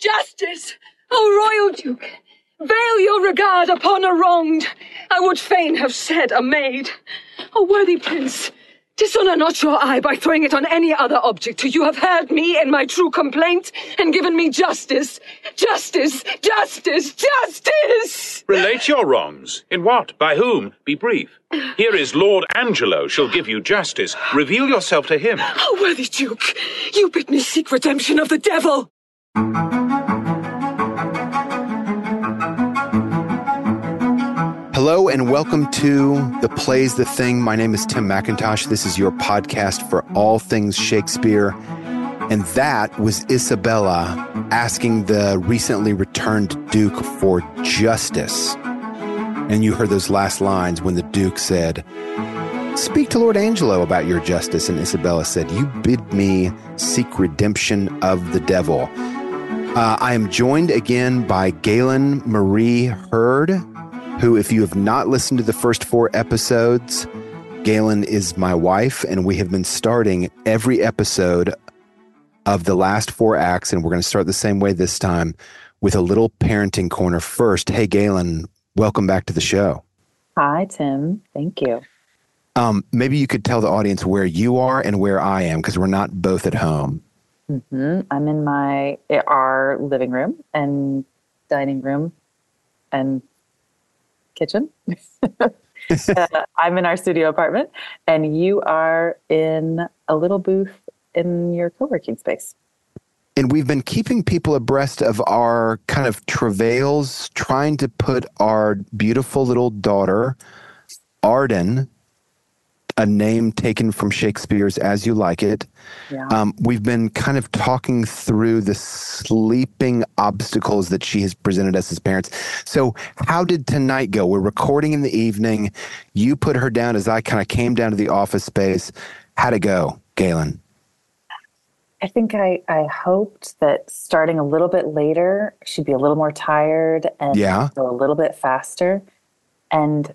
Justice! O royal duke! Veil your regard upon a wronged! I would fain have said a maid. O worthy prince! Dishonour not your eye by throwing it on any other object till you have heard me in my true complaint and given me justice. Justice! Justice! Justice! Relate your wrongs. In what? By whom? Be brief. Here is Lord Angelo shall give you justice. Reveal yourself to him. O worthy duke! You bid me seek redemption of the devil! Hello and welcome to The Plays the Thing. My name is Tim McIntosh. This is your podcast for all things Shakespeare. And that was Isabella asking the recently returned Duke for justice. And you heard those last lines when the Duke said, Speak to Lord Angelo about your justice. And Isabella said, You bid me seek redemption of the devil. Uh, I am joined again by Gaelyn Marie Hurd, who, if you have not listened to the first four episodes, Gaelyn is my wife, and we have been starting every episode of the last four acts, and we're going to start the same way this time with a little parenting corner first. Hey, Gaelyn, welcome back to the show. Hi, Tim. Thank you. Um, maybe you could tell the audience where you are and where I am because we're not both at home. hmm I'm in my our living room and dining room and kitchen. uh, I'm in our studio apartment, and you are in a little booth in your co-working space. And we've been keeping people abreast of our kind of travails, trying to put our beautiful little daughter, Arden, a name taken from Shakespeare's As You Like It. Yeah. Um, we've been kind of talking through the sleeping obstacles that she has presented us as parents. So, how did tonight go? We're recording in the evening. You put her down as I kind of came down to the office space. How'd it go, Gaelyn? I think I, I hoped that starting a little bit later, she'd be a little more tired and Yeah. go a little bit faster. And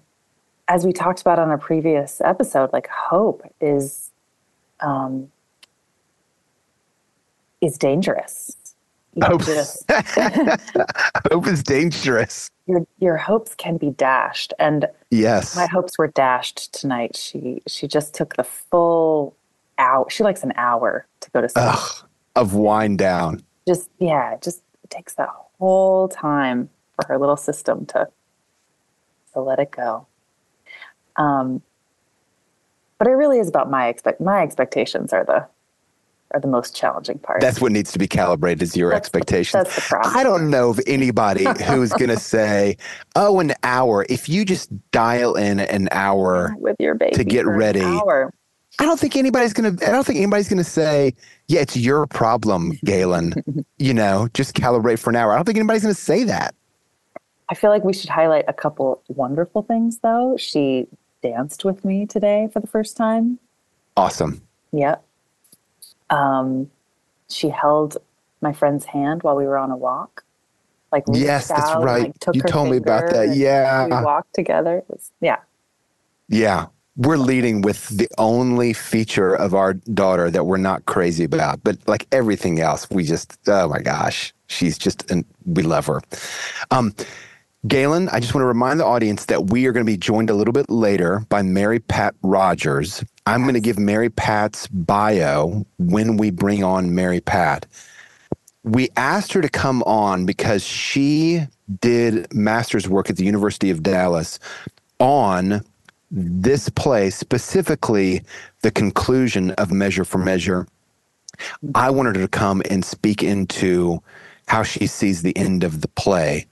as we talked about on a previous episode, like hope is um, is dangerous. You Hope. just- Hope is dangerous. your your hopes can be dashed, and Yes. my hopes were dashed tonight. She she just took the full hour. She likes an hour to go to sleep. Ugh, of wind down. just yeah, just it takes that whole time for her little system to to let it go. Um, but it really is about my expect my expectations are the are the most challenging part. That's what needs to be calibrated is your That's expectations. that's the problem. I don't know of anybody who's going to say, "Oh, an hour." If you just dial in an hour with your baby to get ready. I don't think anybody's going to. I don't think anybody's going to say, "Yeah, it's your problem, Gaelyn." you know, just calibrate for an hour. I don't think anybody's going to say that. I feel like we should highlight a couple wonderful things though. She danced with me today for the first time. Awesome. Yep. Um, she held my friend's hand while we were on a walk. Like Yes, that's out and, right. like, You told me about that. Yeah. we walked together. Was, yeah, Yeah. We're leading with the only feature of our daughter that we're not crazy about. But like everything else, we just, oh my gosh, she's just, and we love her. Um, Gaelyn, I just want to remind the audience that we are going to be joined a little bit later by Mary Pat Rogers. I'm going to give Mary Pat's bio when we bring on Mary Pat. We asked her to come on because she did master's work at the University of Dallas on this play, specifically the conclusion of Measure for Measure. I wanted her to come and speak into how she sees the end of the play.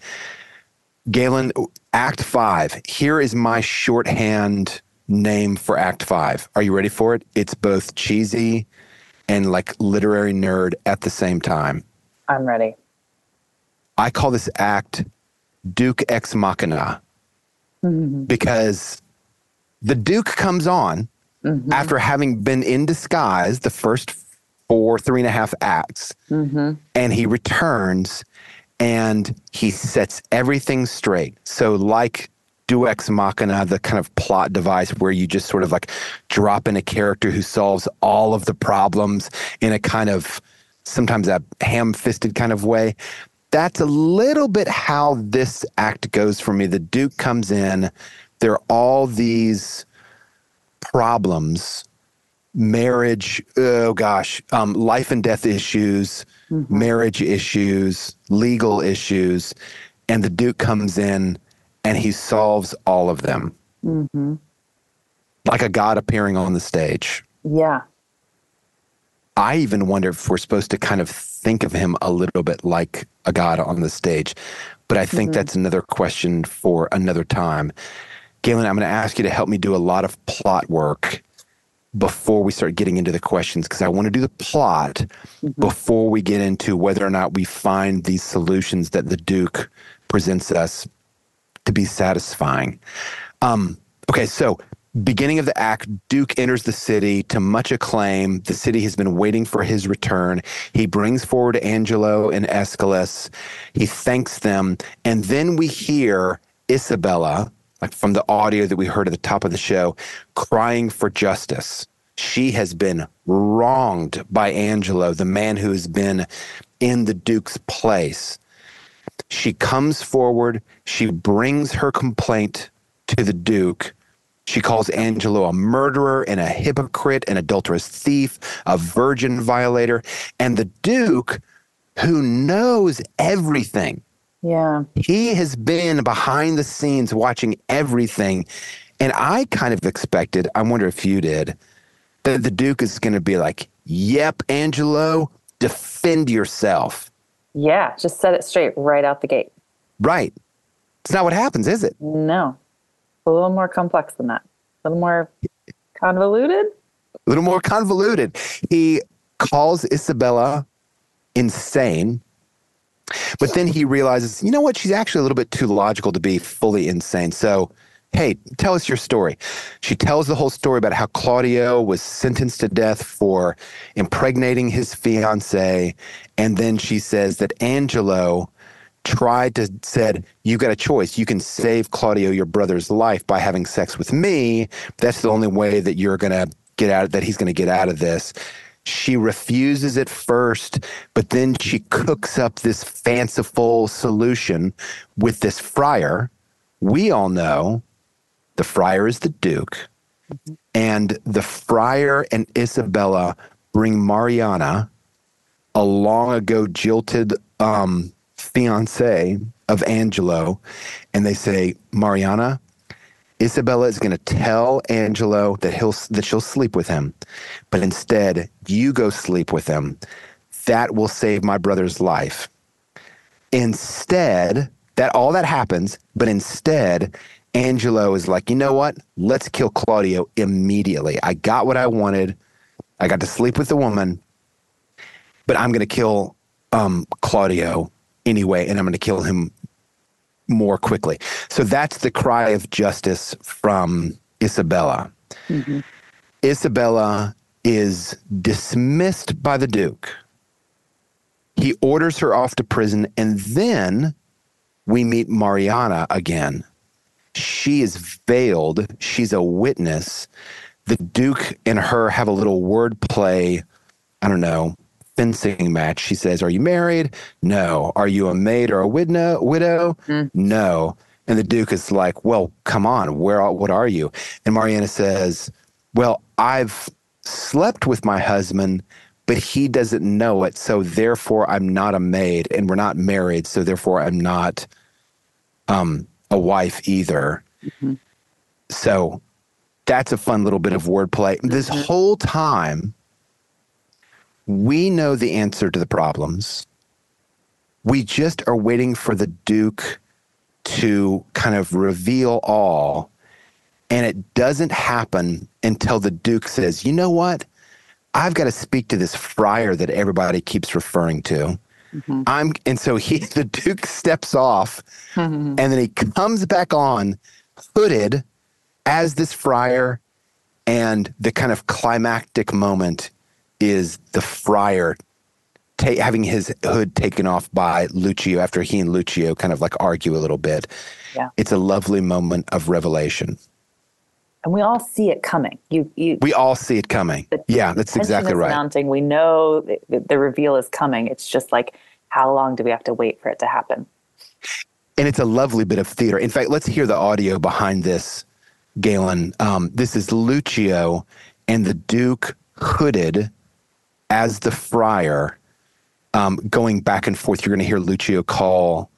Gaelyn, Act Five. Here is my shorthand name for Act Five. Are you ready for it? It's both cheesy and like literary nerd at the same time. I'm ready. I call this act Duke Ex Machina mm-hmm. because the Duke comes on mm-hmm. after having been in disguise the first four, three and a half acts, mm-hmm. and he returns and he sets everything straight. So, like Deus Ex Machina, the kind of plot device where you just sort of like drop in a character who solves all of the problems in a kind of sometimes a ham fisted kind of way. That's a little bit how this act goes for me. The Duke comes in, there are all these problems marriage oh gosh um, life and death issues Mm-hmm. marriage issues legal issues and the duke comes in and he solves all of them. Mm-hmm. Like a god appearing on the stage. Yeah. i even wonder if we're supposed to kind of think of him a little bit like a god on the stage but i think mm-hmm. that's another question for another time. Gaelyn i'm going to ask you to help me do a lot of plot work before we start getting into the questions because I want to do the plot before we get into whether or not we find these solutions that the Duke presents us to be satisfying. Um, okay, so beginning of the act, Duke enters the city to much acclaim. The city has been waiting for his return. He brings forward Angelo and Escalus. He thanks them, and then we hear Isabella like from the audio that we heard at the top of the show, crying for justice. She has been wronged by Angelo, the man who has been in the Duke's place. She comes forward, she brings her complaint to the Duke. She calls Angelo a murderer and a hypocrite, an adulterous thief, a virgin violator. And the Duke, who knows everything, Yeah. he has been behind the scenes watching everything. And I kind of expected, I wonder if you did, that the Duke is going to be like, yep, Angelo, defend yourself. Yeah. Just set it straight right out the gate. Right. It's not what happens, is it? No. A little more complex than that. A little more convoluted. A little more convoluted. He calls Isabella insane, but then he realizes, you know what? She's actually a little bit too logical to be fully insane. So, hey, tell us your story. She tells the whole story about how Claudio was sentenced to death for impregnating his fiance. And then she says that Angelo tried to said you got a choice you can save claudio your brother's life by having sex with me that's the only way that you're going to get out that he's going to get out of this she refuses at first but then she cooks up this fanciful solution with this friar we all know the friar is the duke. And the friar and isabella bring mariana a long ago jilted um, fiance of Angelo, and they say, Mariana, Isabella is going to tell Angelo that he'll that she'll sleep with him, but instead you go sleep with him. That will save my brother's life. Instead, that all that happens, but instead, Angelo is like, you know what? Let's kill Claudio immediately. I got what I wanted. I got to sleep with the woman, but I'm going to kill um, Claudio anyway, and I'm going to kill him more quickly. So that's the cry of justice from Isabella. Mm-hmm. Isabella is dismissed by the Duke. He orders her off to prison, and then we meet Mariana again. She is veiled, she's a witness. The Duke and her have a little wordplay, I don't know, fencing match. She says, Are you married? No. Are you a maid or a widow? widow? No. And the Duke is like, Well, come on, where what are you? And Mariana says, Well, I've slept with my husband, but he doesn't know it. So therefore I'm not a maid and we're not married. So therefore I'm not um a wife either. Mm-hmm. So that's a fun little bit of wordplay. This mm-hmm. whole time, we know the answer to the problems. We just are waiting for the Duke to kind of reveal all. And it doesn't happen until the Duke says, you know what? I've got to speak to this friar that everybody keeps referring to. Mm-hmm. I'm and so he the Duke steps off mm-hmm. and then he comes back on hooded as this friar and the kind of climactic moment is the friar ta- having his hood taken off by Lucio after he and Lucio kind of like argue a little bit. Yeah. It's a lovely moment of revelation. And we all see it coming. You, you, We all see it coming. Yeah, that's exactly right. Mounting. We know the, the reveal is coming. It's just like, how long do we have to wait for it to happen? and it's a lovely bit of theater. In fact, let's hear the audio behind this, Gaelyn. Um, this is Lucio and the Duke hooded as the friar, um, going back and forth. You're going to hear Lucio call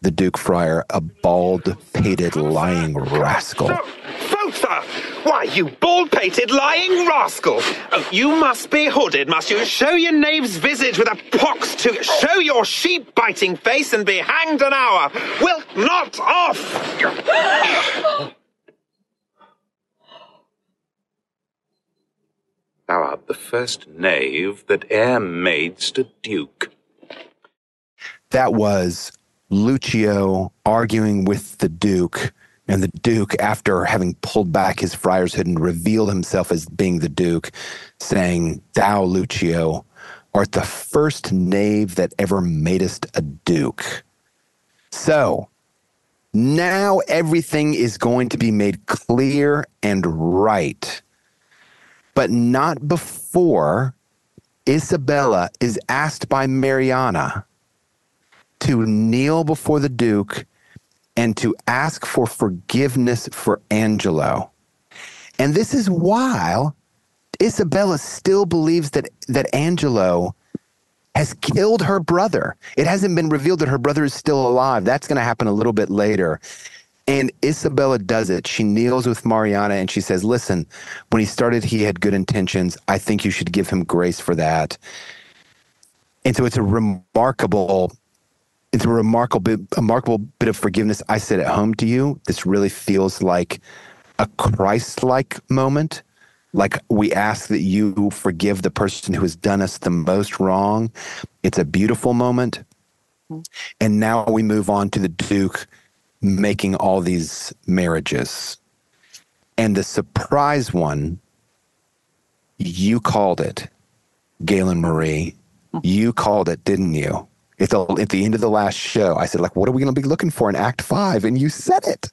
the Duke friar a bald, pated, lying rascal. Falter! Why, you bald-pated lying rascal! Oh, you must be hooded, must you? Show your knave's visage with a pox to show your sheep-biting face and be hanged an hour. Wilt not off! Art the first knave that e'er madest a duke. that was Lucio arguing with the Duke, and the Duke, after having pulled back his friar's hood and revealed himself as being the Duke, saying, Thou, Lucio, art the first knave that ever madest a Duke. So now everything is going to be made clear and right, but not before Isabella is asked by Mariana to kneel before the Duke and to ask for forgiveness for Angelo. And this is while Isabella still believes that, that Angelo has killed her brother. It hasn't been revealed that her brother is still alive. That's going to happen a little bit later. And Isabella does it. She kneels with Mariana and she says, Listen, when he started, he had good intentions. I think you should give him grace for that. And so it's a remarkable it's a remarkable bit, a remarkable bit of forgiveness I said at home to you. This really feels like a Christ-like moment. Like we ask that you forgive the person who has done us the most wrong. It's a beautiful moment. Mm-hmm. And now we move on to the Duke making all these marriages. And the surprise one, you called it, Gaelyn Marie. You called it, didn't you? At the, at the end of the last show, I said, like, what are we going to be looking for in Act Five? And you said it.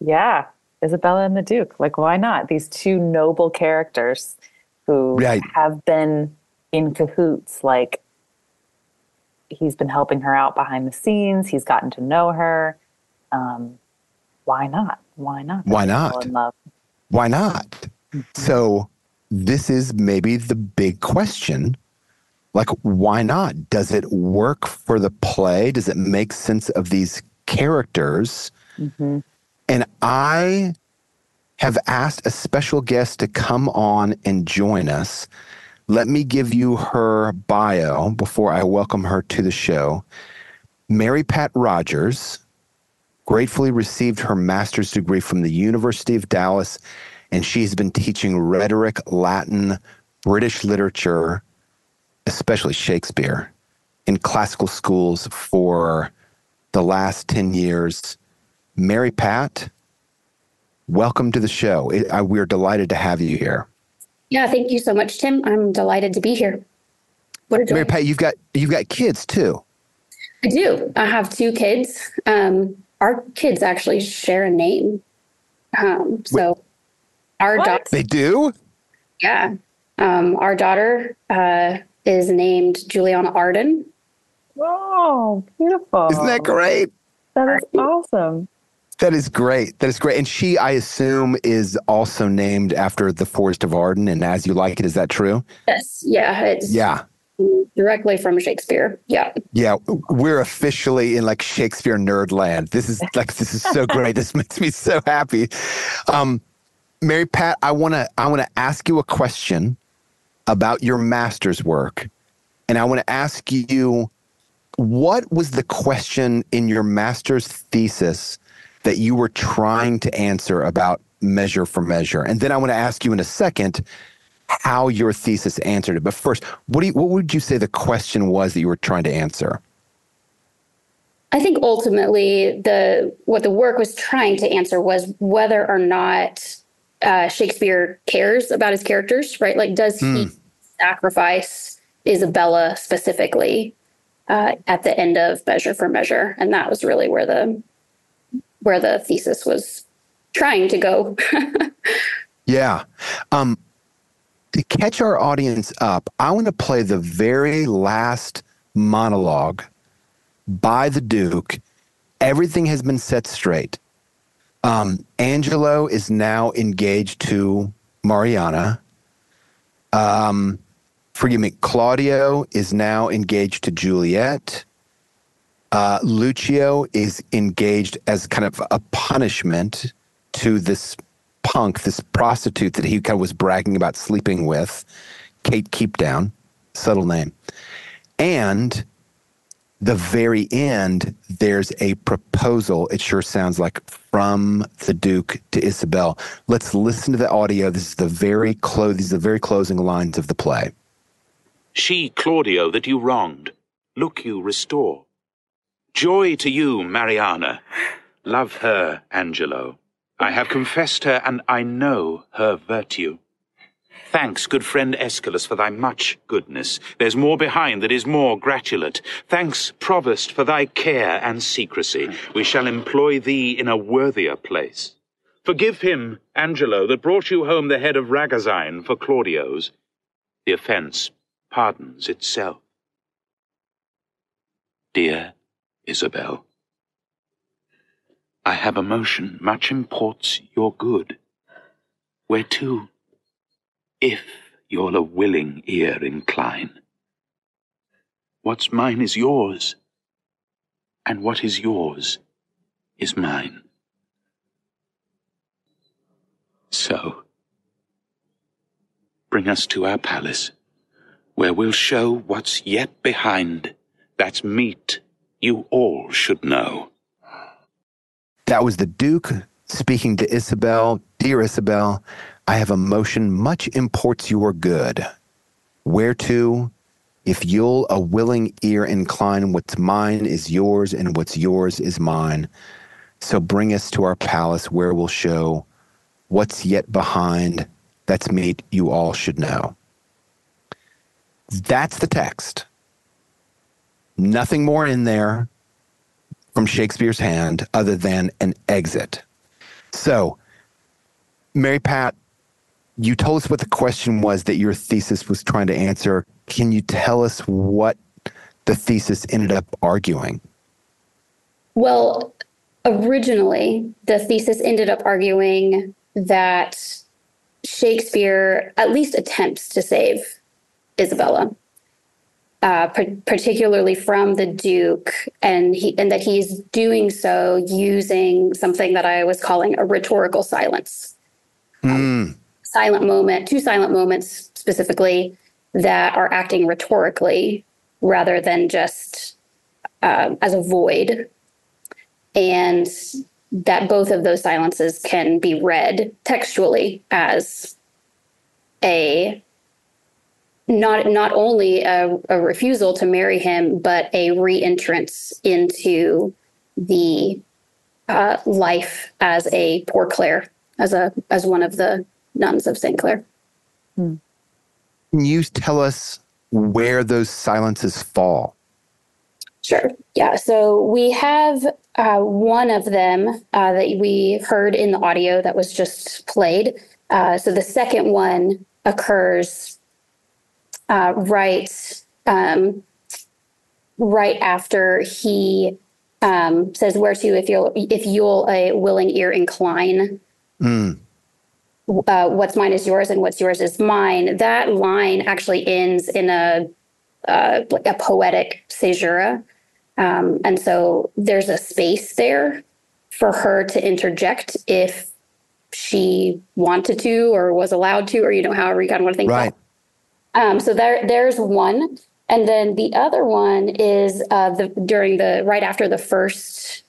Yeah, Isabella and the Duke. Like, why not? These two noble characters who Right. have been in cahoots. Like, he's been helping her out behind the scenes. He's gotten to know her. Um, why not? Why not? Why not? Why not? So, this is maybe the big question. Like, why not? Does it work for the play? Does it make sense of these characters? And I have asked a special guest to come on and join us. Let me give you her bio before I welcome her to the show. Mary Pat Rogers gratefully received her master's degree from the University of Dallas, and she's been teaching rhetoric, Latin, British literature, especially Shakespeare, in classical schools for the last 10 years. Mary Pat, welcome to the show. We're delighted to have you here. Yeah, thank you so much, Tim. I'm delighted to be here. What a joy. Mary Pat, you've got you've got kids too. I do. I have two kids. Um, our kids actually share a name. Um, so Wait, our daughter they do. Yeah, um, our daughter uh, is named Juliana Arden. Oh, beautiful! Isn't that great? That is awesome. That is great. That is great. And she, I assume, is also named after the Forest of Arden and As You Like It. Is that true? Yes. Yeah. It's yeah. Directly from Shakespeare. Yeah. Yeah. We're officially in like Shakespeare nerd land. This is like, this is so great. this makes me so happy. Um, Mary Pat, I want to, I want to ask you a question about your master's work. And I want to ask you, what was the question in your master's thesis that you were trying to answer about measure for measure. And then I want to ask you in a second how your thesis answered it. But first, what do you, what would you say the question was that you were trying to answer? I think ultimately the what the work was trying to answer was whether or not uh, Shakespeare cares about his characters, right? Like, does he hmm. sacrifice Isabella specifically uh, at the end of Measure for Measure? And that was really where the where the thesis was trying to go. yeah. Um, to catch our audience up, I want to play the very last monologue by the Duke. Everything has been set straight. Um, Angelo is now engaged to Mariana. Um, forgive me, Claudio is now engaged to Juliet uh, Lucio is engaged as kind of a punishment to this punk, this prostitute that he kind of was bragging about sleeping with, Kate Keepdown, subtle name. And the very end, there's a proposal, it sure sounds like, from the Duke to Isabel. Let's listen to the audio. This is the very close these are the very closing lines of the play. She, Claudio, that you wronged, look you restore. Joy to you, Mariana. Love her, Angelo. I have confessed her, and I know her virtue. Thanks, good friend Escalus, for thy much goodness. There's more behind that is more gratulate. Thanks, Provost, for thy care and secrecy. We shall employ thee in a worthier place. Forgive him, Angelo, that brought you home the head of Ragozine for Claudio's. The offence pardons itself. Dear Isabel. I have a motion much imports your good, whereto, if you'll a willing ear incline, what's mine is yours, and what is yours is mine. So, bring us to our palace, where we'll show what's yet behind that's meet you all should know. That was the Duke speaking to Isabel. Dear Isabel, I have a motion much imports your good. Whereto, if you'll a willing ear incline, what's mine is yours, and what's yours is mine. So bring us to our palace where we'll show what's yet behind. That's meet you all should know. That's the text. Nothing more in there from Shakespeare's hand other than an exit. So, Mary Pat, you told us what the question was that your thesis was trying to answer. Can you tell us what the thesis ended up arguing? Well, originally, the thesis ended up arguing that Shakespeare at least attempts to save Isabella uh, particularly from the Duke, and he and that he's doing so using something that I was calling a rhetorical silence. Mm. Um, silent moment, two silent moments specifically that are acting rhetorically rather than just uh, as a void, and that both of those silences can be read textually as a not not only a, a refusal to marry him, but a reentrance into the uh, life as a Poor Clare, as a as one of the nuns of Saint Clare. Can you tell us where those silences fall? Sure. Yeah. So we have uh, one of them uh, that we heard in the audio that was just played. Uh, so the second one occurs uh, right um, right after he um, says, "Where to if you'll if you'll a willing ear incline." Mm. uh, what's mine is yours and what's yours is mine. That line actually ends in a uh, like a poetic caesura, um, and so there's a space there for her to interject if she wanted to or was allowed to, or you know, however you kind of want to think. Right. About. Um, so there, there's one, and then the other one is uh, the during the right after the first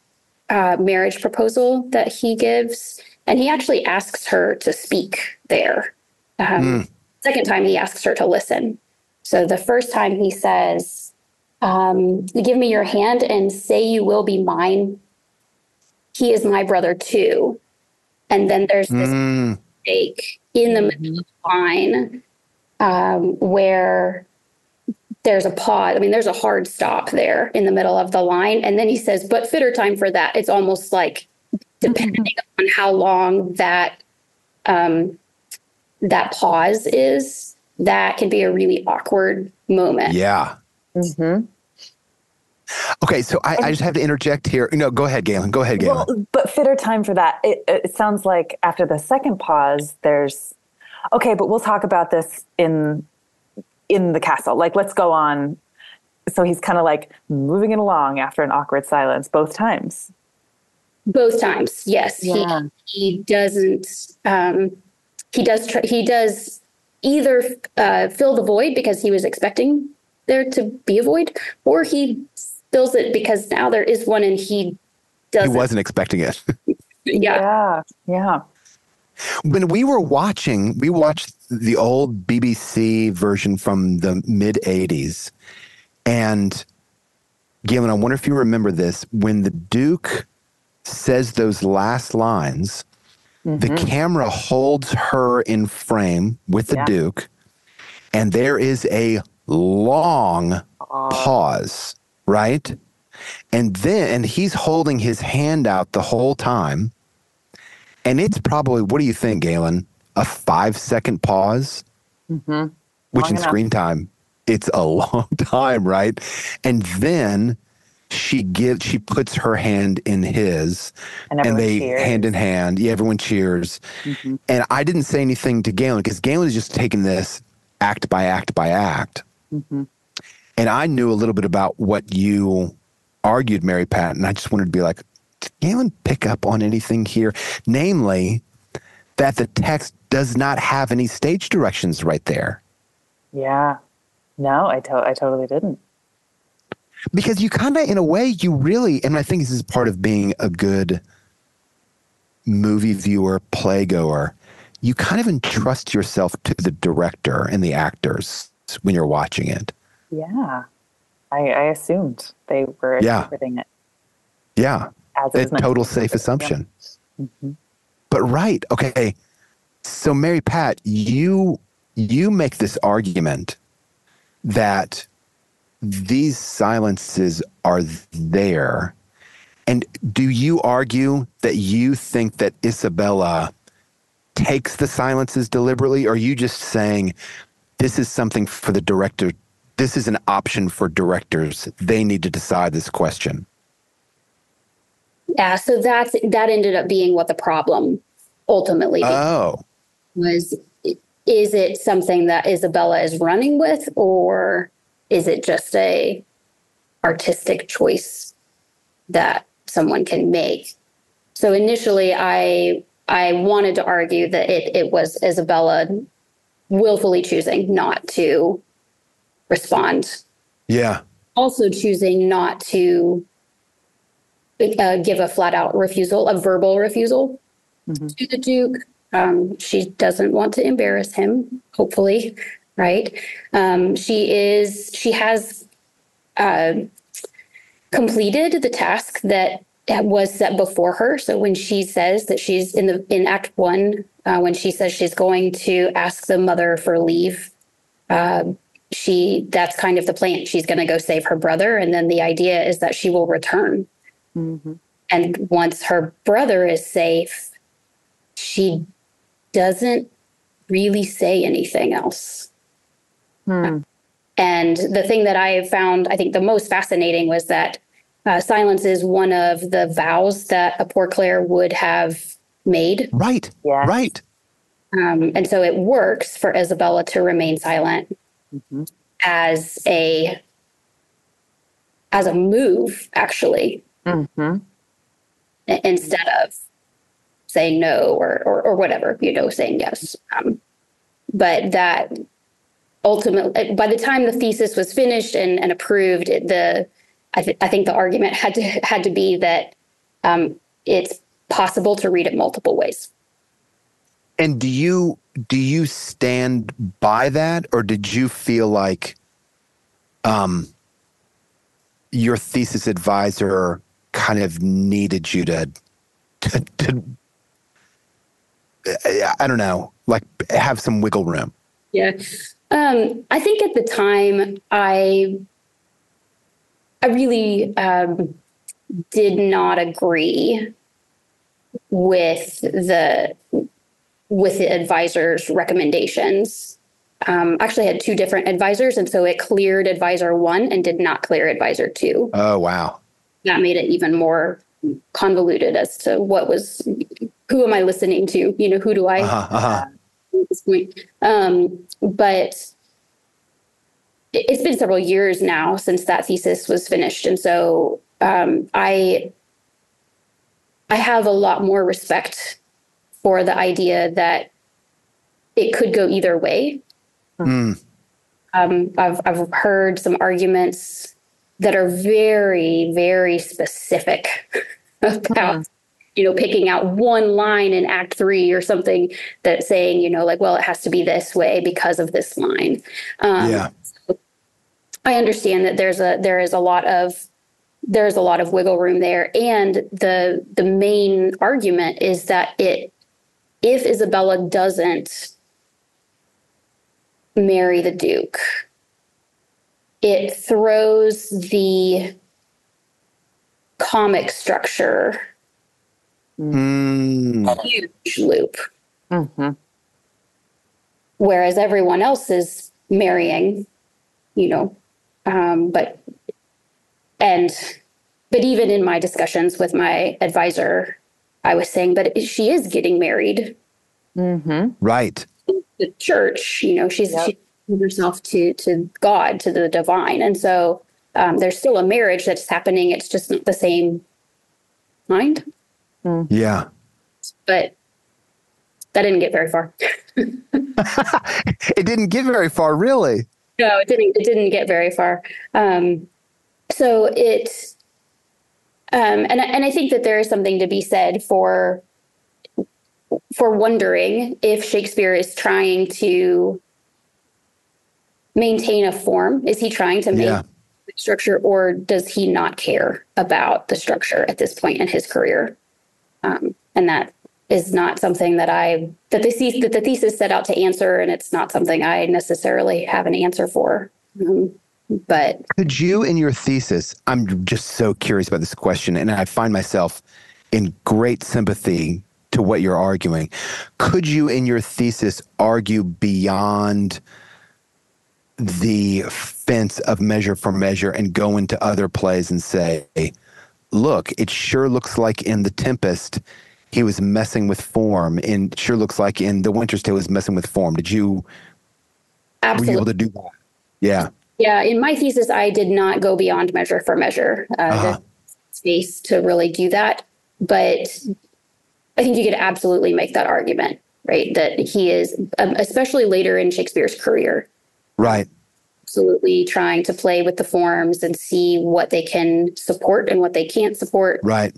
uh, marriage proposal that he gives and he actually asks her to speak there. Um, Second time, he asks her to listen. So the first time he says, um, "Give me your hand and say you will be mine." He is my brother too. And then there's this Mm. mistake in the middle of the line um, where there's a pause. I mean, there's a hard stop there in the middle of the line. And then he says, but fitter time for that. It's almost like depending on how long that um, that pause is, that can be a really awkward moment. Yeah. Mm-hmm. Okay, so I, I just have to interject here. No, go ahead, Gaelyn. Go ahead, Gaelyn. Well, but fitter time for that. It, it sounds like after the second pause, there's okay, but we'll talk about this in in the castle. Like, let's go on. So he's kind of like moving it along after an awkward silence both times. Both times, yes. Yeah. He he doesn't. Um, he does. Tr- he does either uh, fill the void because he was expecting there to be a void, or he fills it because now there is one, and he he doesn't. He wasn't expecting it. Yeah. Yeah. Yeah. When we were watching, we watched the old BBC version from the mid 80s. And Gaelyn, I wonder if you remember this. When the Duke says those last lines, the mm-hmm. camera holds her in frame with the Yeah. Duke, and there is a long pause, right? And then, and he's holding his hand out the whole time. And it's probably, what do you think, Gaelyn? A five second pause, Mm-hmm. which Long in enough. screen time, it's a long time, right? And then she gives, she puts her hand in his, And and, they cheers. hand in hand. Yeah, everyone cheers. Mm-hmm. And I didn't say anything to Gaelyn because Gaelyn is just taking this act by act by act. Mm-hmm. And I knew a little bit about what you argued, Mary Pat, and I just wanted to be like, Gaelyn pick up on anything here? Namely, that the text does not have any stage directions right there. Yeah. No, I, to- I totally didn't. Because you kind of, in a way, you really, and I think this is part of being a good movie viewer, playgoer, you kind of entrust yourself to the director and the actors when you're watching it. Yeah. I, I assumed they were Yeah. interpreting it Yeah. As a it was meant total safe Yeah. assumption. Mhm. But right, okay. So Mary Pat, you you make this argument that these silences are there. And do you argue that you think that Isabella takes the silences deliberately, or are you just saying this is something for the director? This is an option for directors. They need to decide this question. Yeah. So that's that ended up being what the problem ultimately. Oh, was is it something that Isabella is running with or is it just a artistic choice that someone can make so initially i i wanted to argue that it it was Isabella willfully choosing not to respond yeah. also choosing not to uh, give a flat out refusal a verbal refusal to the Duke. Um, she doesn't want to embarrass him, hopefully, right? Um, she is, she has uh, completed the task that was set before her. So when she says that she's in the in Act One, uh, when she says she's going to ask the mother for leave, uh, she that's kind of the plan. She's going to go save her brother, and then the idea is that she will return. Mm-hmm. And once her brother is safe, she doesn't really say anything else. Hmm. And the thing that I found, I think, the most fascinating was that uh, silence is one of the vows that a poor Clare would have made. Right. Yeah. Right. Um, and so it works for Isabella to remain silent Mm-hmm. as a as a move, actually, Mm-hmm. instead of saying no or, or or whatever, you know, saying yes. Um, but that ultimately, by the time the thesis was finished and, and approved, it, the I, th- I think the argument had to had to be that um, it's possible to read it multiple ways. And do you do you stand by that, or did you feel like um, your thesis advisor kind of needed you to, to, to I don't know, like have some wiggle room? Yeah. Um, I think at the time I I really um, did not agree with the with the advisor's recommendations. Um, actually had two different advisors, and so it cleared advisor one and did not clear advisor two. Oh wow. That made it even more convoluted as to what was who am I listening to? You know, who do I Uh-huh, uh-huh. at this point. Um, but it- it's been several years now since that thesis was finished, and so um, I I have a lot more respect for the idea that it could go either way. Mm. Um, I've I've heard some arguments that are very very specific about you know picking out one line in Act Three or something that's saying you know like well it has to be this way because of this line. Um, yeah. I understand that there's a there is a lot of there's a lot of wiggle room there, and the the main argument is that it if Isabella doesn't marry the Duke, it throws the comic structure Mm. huge loop. Mm-hmm. whereas everyone else is marrying, you know, um, but and but even in my discussions with my advisor, I was saying, but she is getting married. Mm-hmm. Right. The church, you know, she's Yep. she's giving herself to to God, to the divine, and so um, there's still a marriage that's happening. It's just not the same mind, Yeah. but that didn't get very far. it didn't get very far, really. No, it didn't. It didn't get very far. Um, so it, um, and and I think that there is something to be said for for wondering if Shakespeare is trying to maintain a form. Is he trying to Yeah. structure, or does he not care about the structure at this point in his career? Um, and that is not something that I that the thesis that the thesis set out to answer, and it's not something I necessarily have an answer for. Um, but Could you, in your thesis, I'm just so curious about this question, and I find myself in great sympathy to what you're arguing. Could you, in your thesis, argue beyond the fence of measure for measure and go into other plays and say, look, it sure looks like in The Tempest, he was messing with form, and it sure looks like in The Winter's Tale, he was messing with form. Did you, were you able to do that? Yeah. yeah. In my thesis, I did not go beyond measure for measure. Uh, Uh-huh. Space to really do that, but I think you could absolutely make that argument, right? That he is, um, especially later in Shakespeare's career, Right. absolutely trying to play with the forms and see what they can support and what they can't support. Right.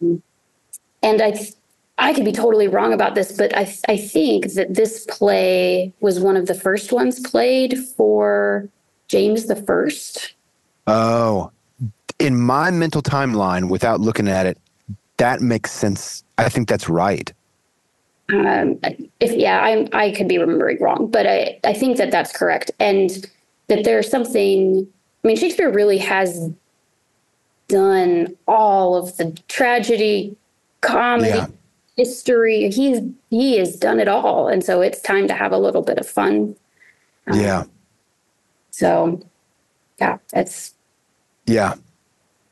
And I, th- I could be totally wrong about this, but I, th- I think that this play was one of the first ones played for James the First. Oh, in my mental timeline, without looking at it, that makes sense. I think that's right. Um, if yeah, I I could be remembering wrong, but I I think that that's correct, and that there's something. I mean, Shakespeare really has done all of the tragedy, comedy, Yeah. history. He's he has done it all, and so it's time to have a little bit of fun. yeah. So, yeah, it's Yeah.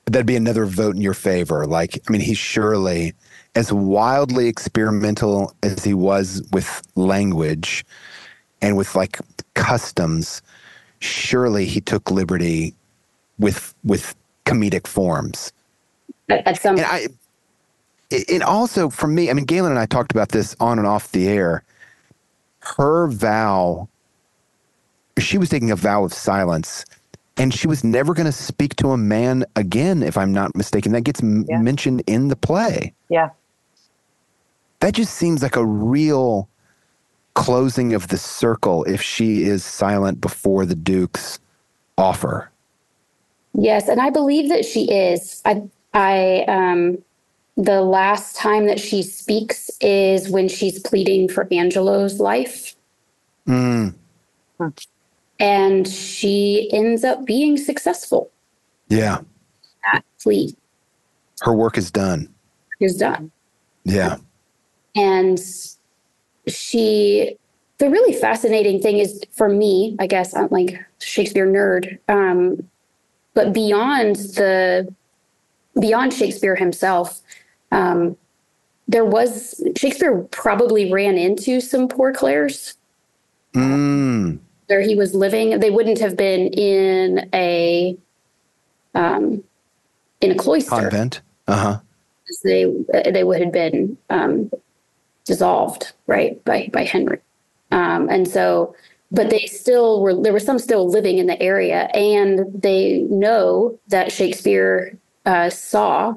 That'd be another vote in your favor. Like, I mean, he's surely as wildly experimental as he was with language and with like customs, surely he took liberty with with comedic forms. at, some. And I it, it also for me, I mean, Gaelyn and I talked about this on and off the air. Her vow, she was taking a vow of silence, and she was never going to speak to a man again, if I'm not mistaken. That gets m- Yeah. mentioned in the play. Yeah. That just seems like a real closing of the circle if she is silent before the Duke's offer. Yes, and I believe that she is. I I um the last time that she speaks is when she's pleading for Angelo's life Mm, and she ends up being successful. yeah, That plea her work is done. is done. Yeah. And she the really fascinating thing is for me, I guess I'm like Shakespeare nerd. Um, but beyond the beyond Shakespeare himself, um, there was Shakespeare probably ran into some poor Clares Mm, where he was living. They wouldn't have been in a um, in a cloister. convent. Uh huh. They they would have been um, dissolved, right, by by Henry. Um, and so, but they still were. There were some still living in the area, and they know that Shakespeare uh, saw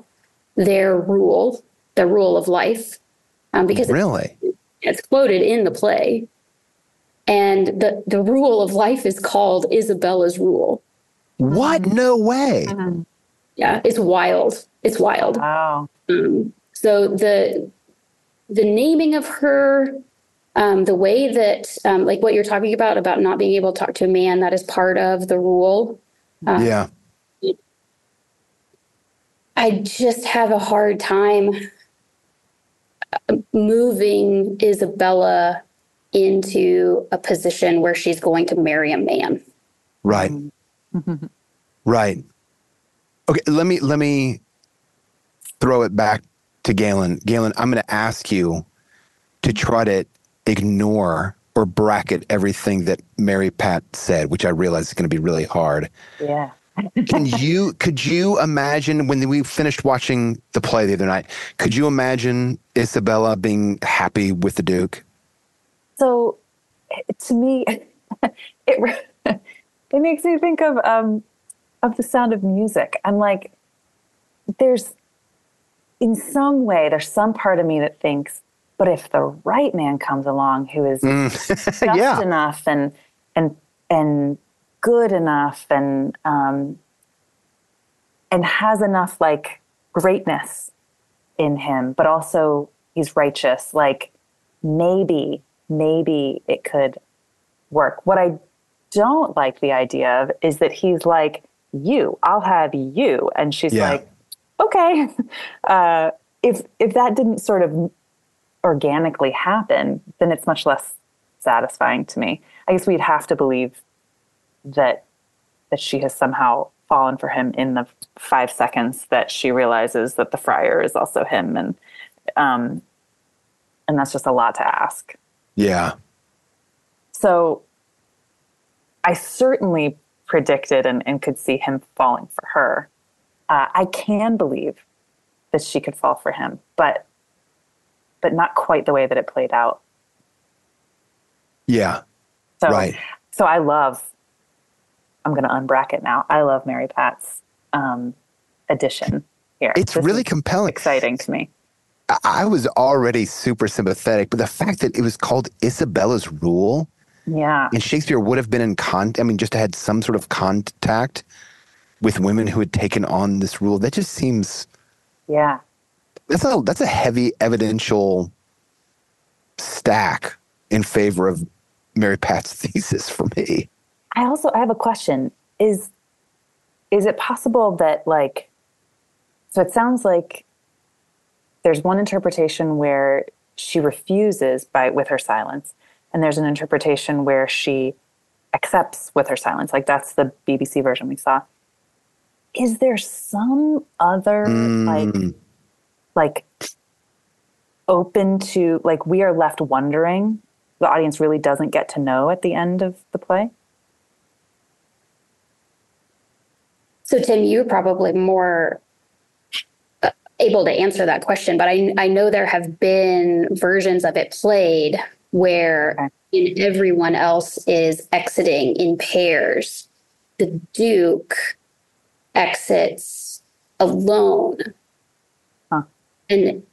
their rule, the rule of life, um, because Really? it's quoted in the play. And the, the rule of life is called Isabella's rule. What? No way. Yeah, it's wild. It's wild. Wow. Um, so the the naming of her, um, the way that, um, like what you're talking about, about not being able to talk to a man, that is part of the rule. Um, yeah. I just have a hard time uh, moving Isabella into a position where she's going to marry a man. Right. right. Okay, let me let me throw it back to Gaelyn. Gaelyn, I'm going to ask you to try to ignore or bracket everything that Mary Pat said, which I realize is going to be really hard. Yeah. Can you could you imagine when we finished watching the play the other night, could you imagine Isabella being happy with the Duke? So to me, it it makes me think of um of the sound of music. I'm like, there's in some way, there's some part of me that thinks, but if the right man comes along who is just yeah. enough and and and good enough and um and has enough like greatness in him, but also he's righteous, like maybe, maybe it could work. What I don't like the idea of is that he's like, you, I'll have you. And she's Yeah. like, okay. Uh, if if that didn't sort of organically happen, then it's much less satisfying to me. I guess we'd have to believe that that she has somehow fallen for him in the five seconds that she realizes that the friar is also him and um and that's just a lot to ask. Yeah. So I certainly predicted and, and could see him falling for her. Uh, I can believe that she could fall for him, but but not quite the way that it played out. Yeah. So Right. so I love I'm gonna unbracket now. I love Mary Pat's um addition here. It's This really compelling. exciting to me. I- I was already super sympathetic, but the fact that it was called Isabella's Rule Yeah. and Shakespeare would have been in contact, I mean, just had some sort of contact with women who had taken on this rule, that just seems Yeah. that's a that's a heavy evidential stack in favor of Mary Pat's thesis for me. I also I have a question. Is is it possible that like so it sounds like there's one interpretation where she refuses by with her silence and there's an interpretation where she accepts with her silence like that's the BBC version we saw is there some other Mm. like like open to like we are left wondering the audience really doesn't get to know at the end of the play So, Tim, you're probably more uh, able to answer that question, but I, I know there have been versions of it played where in everyone else is exiting in pairs. The Duke exits alone. And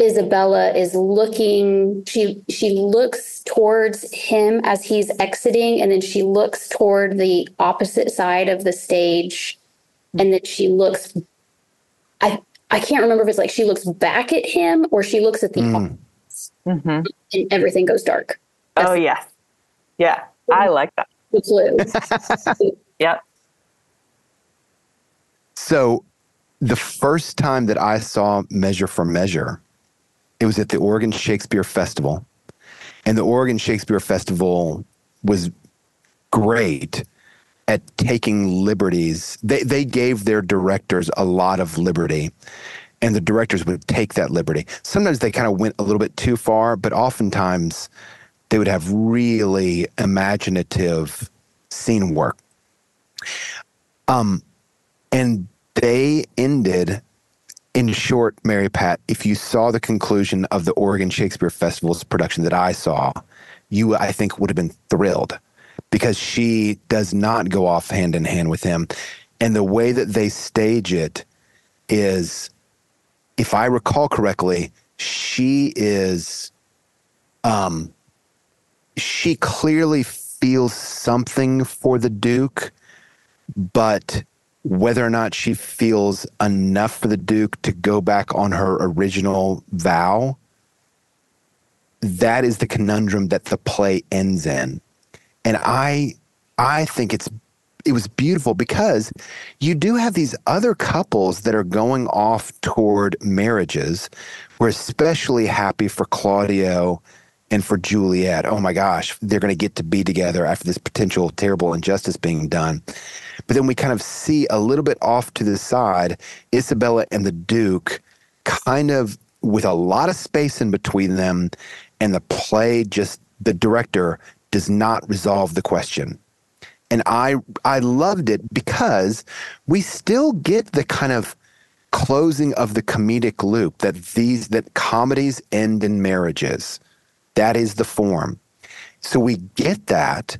Isabella is looking, she she looks towards him as he's exiting, and then she looks toward the opposite side of the stage hmm. and then she looks i i can't remember if it's like she looks back at him or she looks at the audience and everything goes dark. Oh yes. Yeah. I like that. The clue. Yep So the first time that I saw Measure for Measure, it was at the Oregon Shakespeare Festival. And the Oregon Shakespeare Festival was great at taking liberties. They they gave their directors a lot of liberty. And the directors would take that liberty. Sometimes they kind of went a little bit too far, but oftentimes they would have really imaginative scene work. Um, and they ended in short mary pat if you saw the conclusion of the oregon shakespeare festival's production that i saw you i think would have been thrilled because she does not go off hand in hand with him. And the way that they stage it is if i recall correctly she is um she clearly feels something for the duke but whether or not she feels enough for the Duke to go back on her original vow, that is the conundrum that the play ends in. And I I think it's it was beautiful because you do have these other couples that are going off toward marriages. We're especially happy for Claudio and for Juliet. Oh my gosh, they're going to get to be together after this potential terrible injustice being done. But then we kind of see a little bit off to the side Isabella and the Duke kind of with a lot of space in between them and the play just the director does not resolve the question and i i loved it because we still get the kind of closing of the comedic loop that these that comedies end in marriages that is the form. So we get that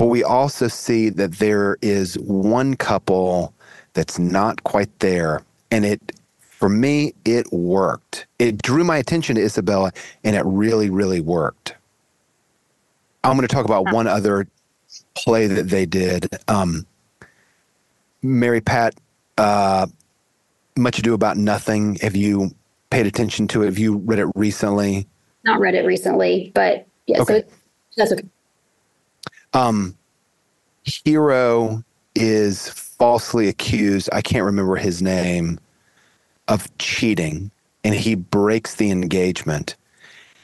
but we also see that there is one couple that's not quite there. And it for me it worked. It drew my attention to isabella and it really really worked. I'm going to talk about one other play that they did. Um, mary pat uh, much ado about nothing. Have you paid attention to it? Have you read it recently not read it recently but yeah Okay. it, that's okay um, Hero is falsely accused, I can't remember his name, of cheating, and he breaks the engagement.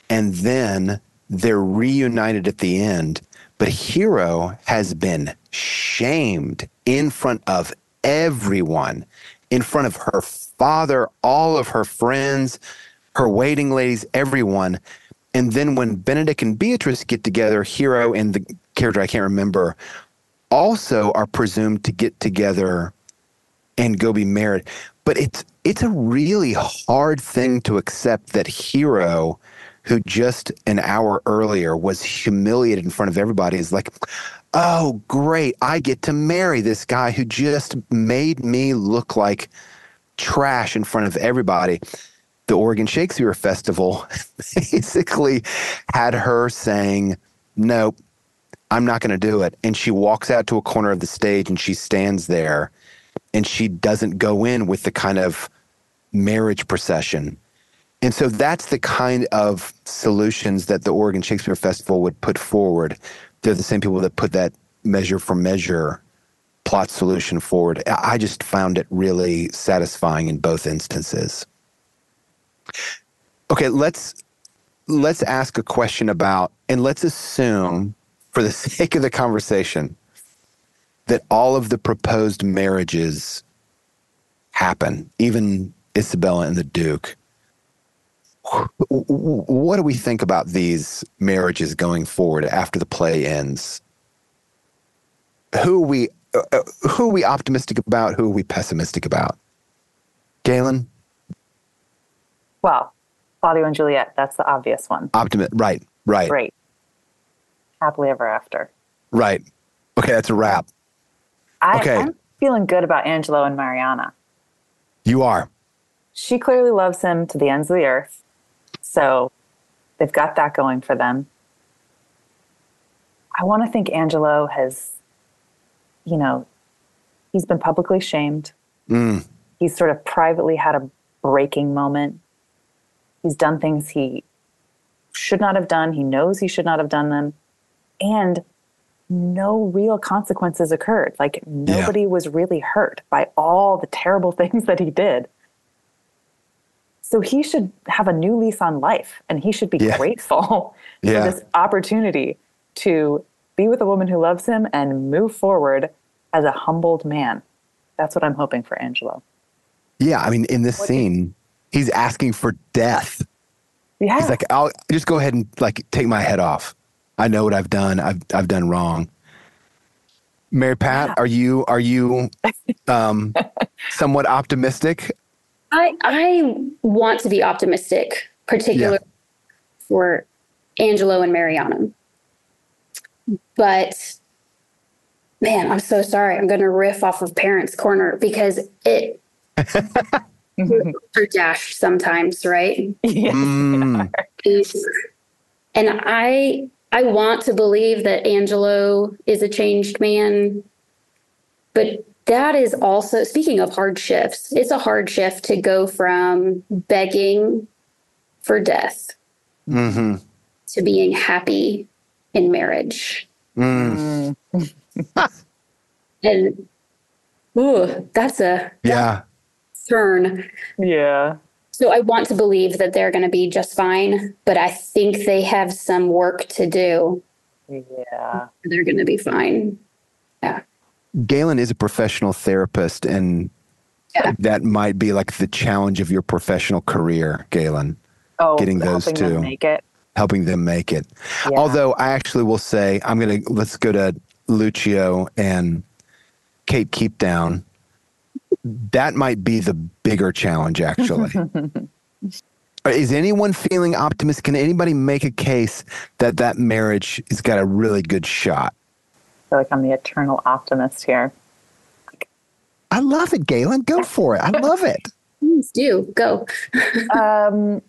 And then they're reunited at the end, but Hero has been shamed in front of everyone, in front of her father, all of her friends, her waiting ladies, everyone. And then when Benedick and Beatrice get together, Hero and the character I can't remember also are presumed to get together and go be married. But it's it's a really hard thing to accept that Hero, who just an hour earlier was humiliated in front of everybody, is like, oh great, I get to marry this guy who just made me look like trash in front of everybody. The Oregon Shakespeare Festival basically had her saying, Nope, I'm not going to do it. And she walks out to a corner of the stage and she stands there and she doesn't go in with the kind of marriage procession. And so that's the kind of solutions that the Oregon Shakespeare Festival would put forward. They're the same people that put that measure for measure plot solution forward. I just found it really satisfying in both instances. Okay, let's let's ask a question about and let's assume for the sake of the conversation that all of the proposed marriages happen, even Isabella and the Duke. What do we think about these marriages going forward after the play ends? Who we uh, uh, who are we optimistic about? Who are we pessimistic about? Gaelyn, Well, Claudio and Juliet, that's the obvious one. optimist. Right, right, Great. Happily ever after. right. Okay, that's a wrap. I, Okay. I'm feeling good about Angelo and Mariana. You are. She clearly loves him to the ends of the earth. So they've got that going for them. I want to think Angelo has, you know, he's been publicly shamed. Mm, He's sort of privately had a breaking moment. He's done things he should not have done. He knows he should not have done them. And no real consequences occurred. Like nobody was really hurt by all the terrible things that he did. So he should have a new lease on life and he should be Yeah. grateful Yeah. for this opportunity to be with a woman who loves him and move forward as a humbled man. That's what I'm hoping for Angelo. yeah, I mean, in this scene, he's asking for death. Yeah. He's like, I'll just go ahead and like take my head off. I know what I've done. I've I've done wrong. Mary Pat, are you are you um, somewhat optimistic? I I want to be optimistic, particularly for Angelo and Mariana. But man, I'm so sorry. I'm going to riff off of Parents Corner because it are dashed sometimes, right? Yes, Mm, And I I want to believe that Angelo is a changed man, but that is also speaking of hard shifts. It's a hard shift to go from begging for death mhm, to being happy in marriage. mm, And ooh, that's a yeah, turn. Yeah. So I want to believe that they're going to be just fine, but I think they have some work to do. Yeah. They're going to be fine. Yeah. Gaelyn is a professional therapist, and Yeah. that might be like the challenge of your professional career, Gaelyn, Oh, Getting those helping them two. make it. helping them make it. Yeah. Although I actually will say, I'm gonna let's go to Lucio and Kate Keepdown. That might be the bigger challenge, actually. Is anyone feeling optimistic? Can anybody make a case that that marriage has got a really good shot? I feel like I'm the eternal optimist here. I love it, Gaelyn. Go for it. I love it. Please do go. Um,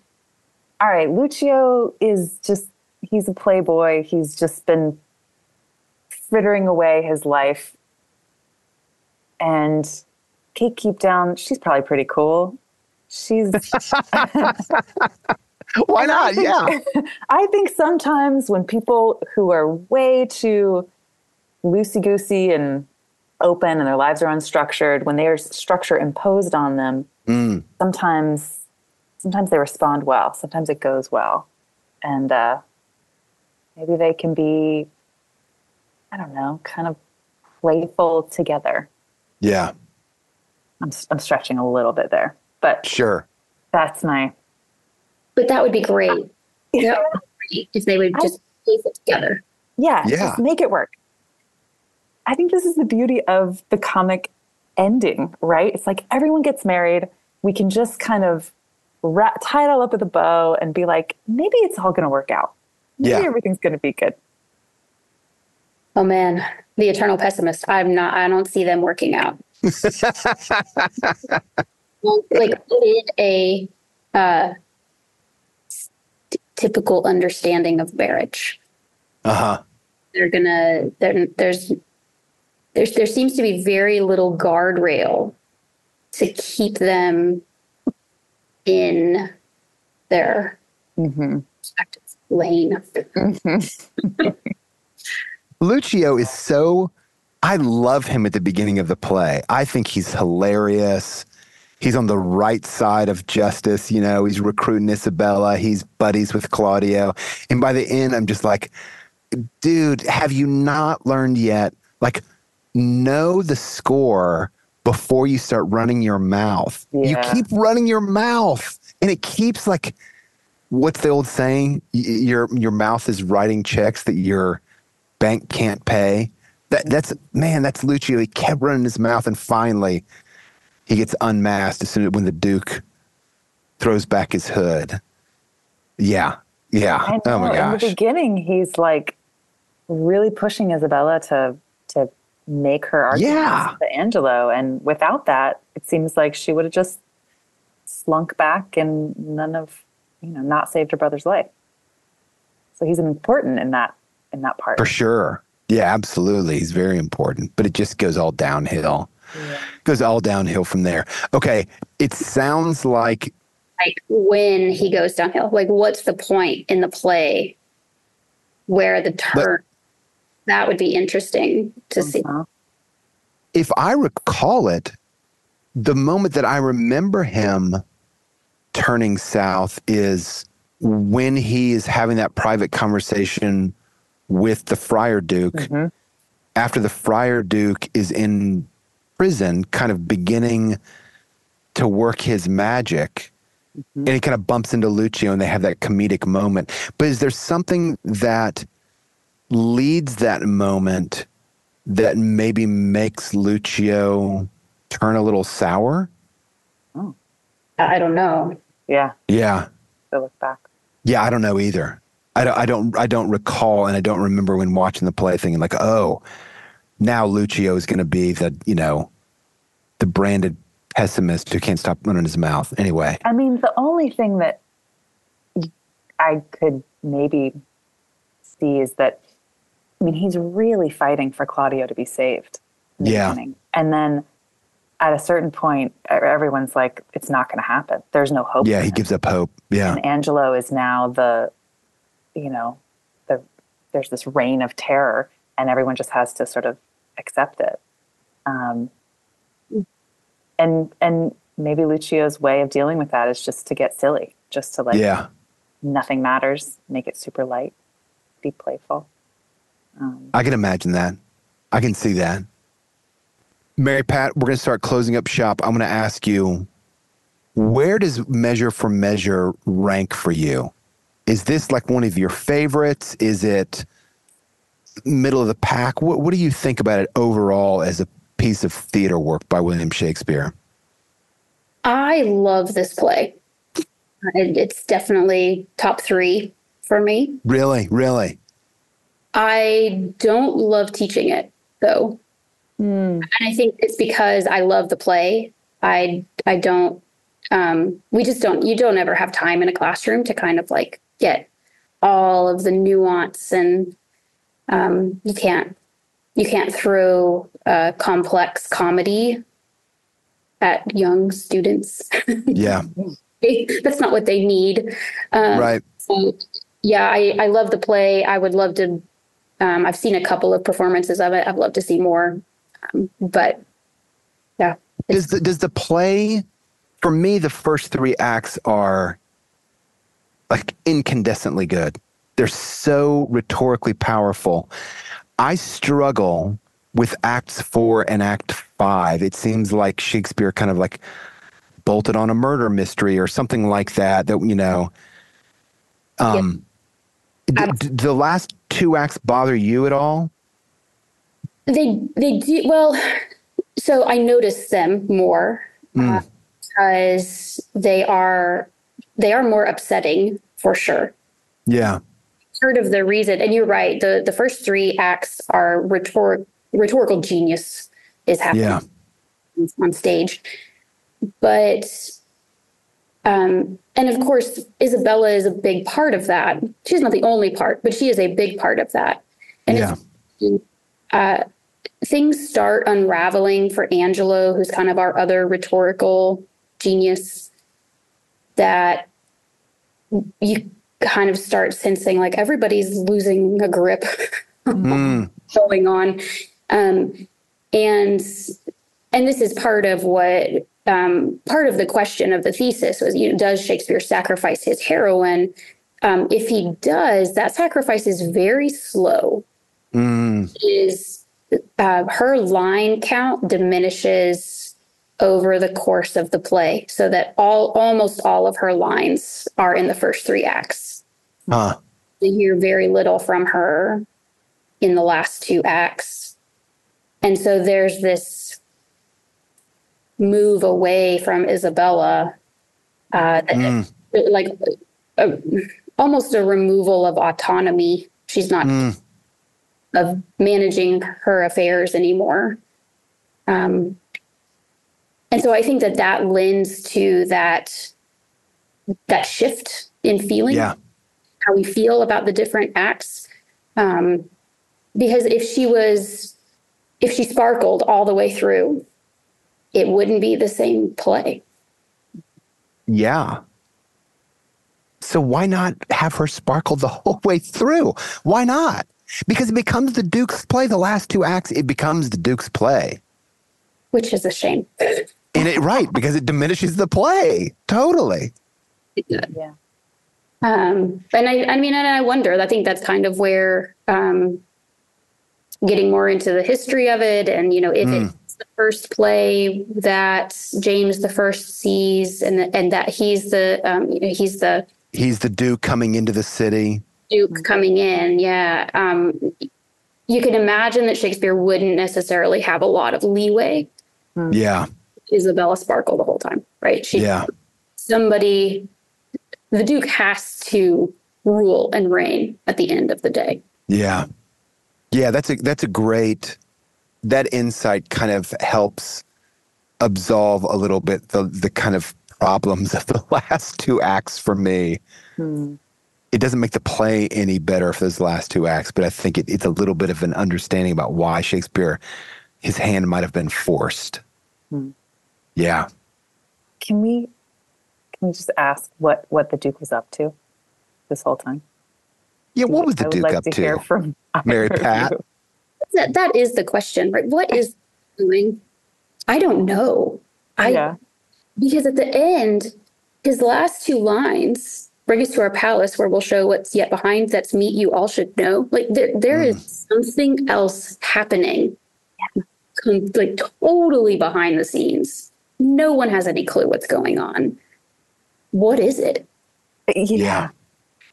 all right, Lucio is just, he's a playboy. He's just been frittering away his life. And Kate Keepdown, she's probably pretty cool. She's, Why not? Yeah. I think sometimes when people who are way too loosey goosey and open and their lives are unstructured, when there's structure imposed on them, Mm. sometimes sometimes they respond well. Sometimes it goes well, and uh, maybe they can be, I don't know, kind of playful together. Yeah. I'm I'm stretching a little bit there, but Sure. that's my But that would be great. That would be great if they would just piece it together. yeah, Yeah. just make it work. I think this is the beauty of the comic ending, right? It's like everyone gets married. We can just kind of wrap, tie it all up with a bow and be like, maybe it's all going to work out. Maybe Yeah. everything's going to be good. Oh man, the eternal pessimist. I'm not. I don't see them working out. Well, like in a uh, t- typical understanding of marriage, Uh huh. they're gonna. There, there's there's there seems to be very little guardrail to keep them in their Mm-hmm. respective lane. Lucio is so. I love him at the beginning of the play. I think he's hilarious. He's on the right side of justice. You know, he's recruiting Isabella. He's buddies with Claudio. And by the end, I'm just like, dude, have you not learned yet? Like, know the score before you start running your mouth. You keep running your mouth, and it keeps like, what's the old saying? Y- Your your mouth is writing checks that your bank can't pay. That that's man, that's Lucio. He kept running his mouth, and finally, he gets unmasked as soon as when the Duke throws back his hood. Yeah, yeah. Oh my gosh! In the beginning, he's like really pushing Isabella to to make her arguments Yeah. to Angelo, and without that, it seems like she would have just slunk back and none of you know not saved her brother's life. So he's important in that in that part. For sure. Yeah, absolutely. He's very important, but it just goes all downhill. Goes all downhill from there. Okay, it sounds like Like when he goes downhill, like what's the point in the play where the turn? that would be interesting to see. Uh-huh. if I recall it, the moment that I remember him turning south is when he is having that private conversation with the Friar Duke Mm-hmm. after the Friar Duke is in prison, kind of beginning to work his magic. And he kind of bumps into Lucio and they have that comedic moment. But is there something that leads that moment that maybe makes Lucio turn a little sour? Oh. I don't know. Yeah, Yeah. to look back. Yeah, I don't know either. I don't, I don't, I don't recall, and I don't remember when watching the play thinking like, oh, now Lucio is going to be the, you know, the branded pessimist who can't stop running his mouth. Anyway, I mean, the only thing that I could maybe see is that, I mean, he's really fighting for Claudio to be saved. the Yeah. beginning. And then at a certain point, everyone's like, it's not going to happen. There's no hope. yeah, he him. gives up hope. Yeah, And Angelo is now the, you know, the, there's this reign of terror, and everyone just has to sort of accept it. Um, and and maybe Lucio's way of dealing with that is just to get silly, just to like yeah. nothing matters, make it super light, be playful. Um, I can imagine that. I can see that. Mary Pat, we're going to start closing up shop. I'm going to ask you, where does Measure for Measure rank for you? Is this like one of your favorites? Is it middle of the pack? What, what do you think about it overall as a piece of theater work by William Shakespeare? I love this play. It's definitely top three for me. Really, really? I don't love teaching it though. And I think it's because I love the play. I I don't um we just don't you don't ever have time in a classroom to kind of like get all of the nuance and um you can't you can't throw a complex comedy at young students. Yeah, That's not what they need. Um, right. so, yeah, I, I love the play. I would love to. Um, I've seen a couple of performances of it. I'd love to see more. Um, but yeah, Does the, does the play, for me, the first three acts are like incandescently good. They're so rhetorically powerful. I struggle with acts four and act five. It seems like Shakespeare kind of like bolted on a murder mystery or something like that, that, you know, um, d- d- the last two acts bother you at all? they they do well. So I notice them more uh, because they are they are more upsetting for sure. Yeah. part of the reason, and you're right, the, the first three acts are rhetoric, rhetorical genius is happening Yeah. on stage. But, um, and of course, Isabella is a big part of that. She's not the only part, but she is a big part of that. And Yeah. uh, things start unraveling for Angelo, who's kind of our other rhetorical genius, that you kind of start sensing like everybody's losing a grip Mm. going on. Um, and and this is part of what um, part of the question of the thesis was, you know, does Shakespeare sacrifice his heroine? Um, if he does, that sacrifice is very slow. Mm. Is uh, her line count diminishes over the course of the play, so that all almost all of her lines are in the first three acts. Huh. You hear very little from her in the last two acts. And so there's this move away from Isabella, uh, Mm. like a, almost a removal of autonomy. She's not Mm. of managing her affairs anymore. Um, and so I think that that lends to that that shift in feeling, Yeah. how we feel about the different acts. Um, because if she was, if she sparkled all the way through, it wouldn't be the same play. Yeah. So why not have her sparkle the whole way through? Why not? Because it becomes the Duke's play. The last two acts, it becomes the Duke's play. Which is a shame. And it right, because it diminishes the play. Totally. Yeah. Um, and I, I mean, and I wonder, I think that's kind of where um, getting more into the history of it and, you know, if Mm. it's the first play that James the First sees and, and that he's the, um, you know, he's the He's the Duke coming into the city. Duke coming in. Yeah. Um, you can imagine that Shakespeare wouldn't necessarily have a lot of leeway. Mm. Yeah. Isabella Sparkle the whole time, right? She, Yeah. somebody, the Duke has to rule and reign at the end of the day. Yeah. Yeah, that's a that's a great that insight kind of helps absolve a little bit the the kind of problems of the last two acts for me. Hmm. It doesn't make the play any better for those last two acts, but I think it, it's a little bit of an understanding about why Shakespeare his hand might have been forced. Hmm. Yeah. Can we can we just ask what what the Duke was up to this whole time? Yeah, what was the I would Duke like up to to? hear from Mary Pat? you. That, that is the question, right? What is doing? I don't know. I Yeah. because at the end, his last two lines bring us to our palace where we'll show what's yet behind. That's meet you all should know. Like there, there is something else happening, com- like totally behind the scenes. No one has any clue what's going on. What is it? Yeah.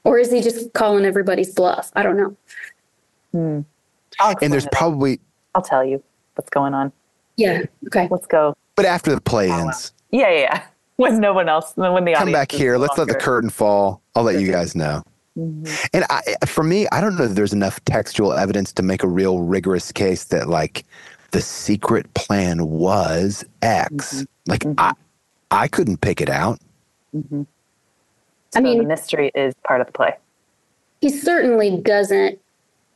Or is he just calling everybody's bluff? I don't know. Hmm. And there's it. probably I'll tell you what's going on. Yeah. Okay. Let's go. but after the play ends, Yeah, yeah, yeah. When no one else, when the audience. come audience back here. Let's let the curtain fall. I'll let you guys know. Mhm. And I, for me, I don't know that there's enough textual evidence to make a real rigorous case that like the secret plan was X. Like I, I couldn't pick it out. Mhm. I mean- the mystery is part of the play. he certainly doesn't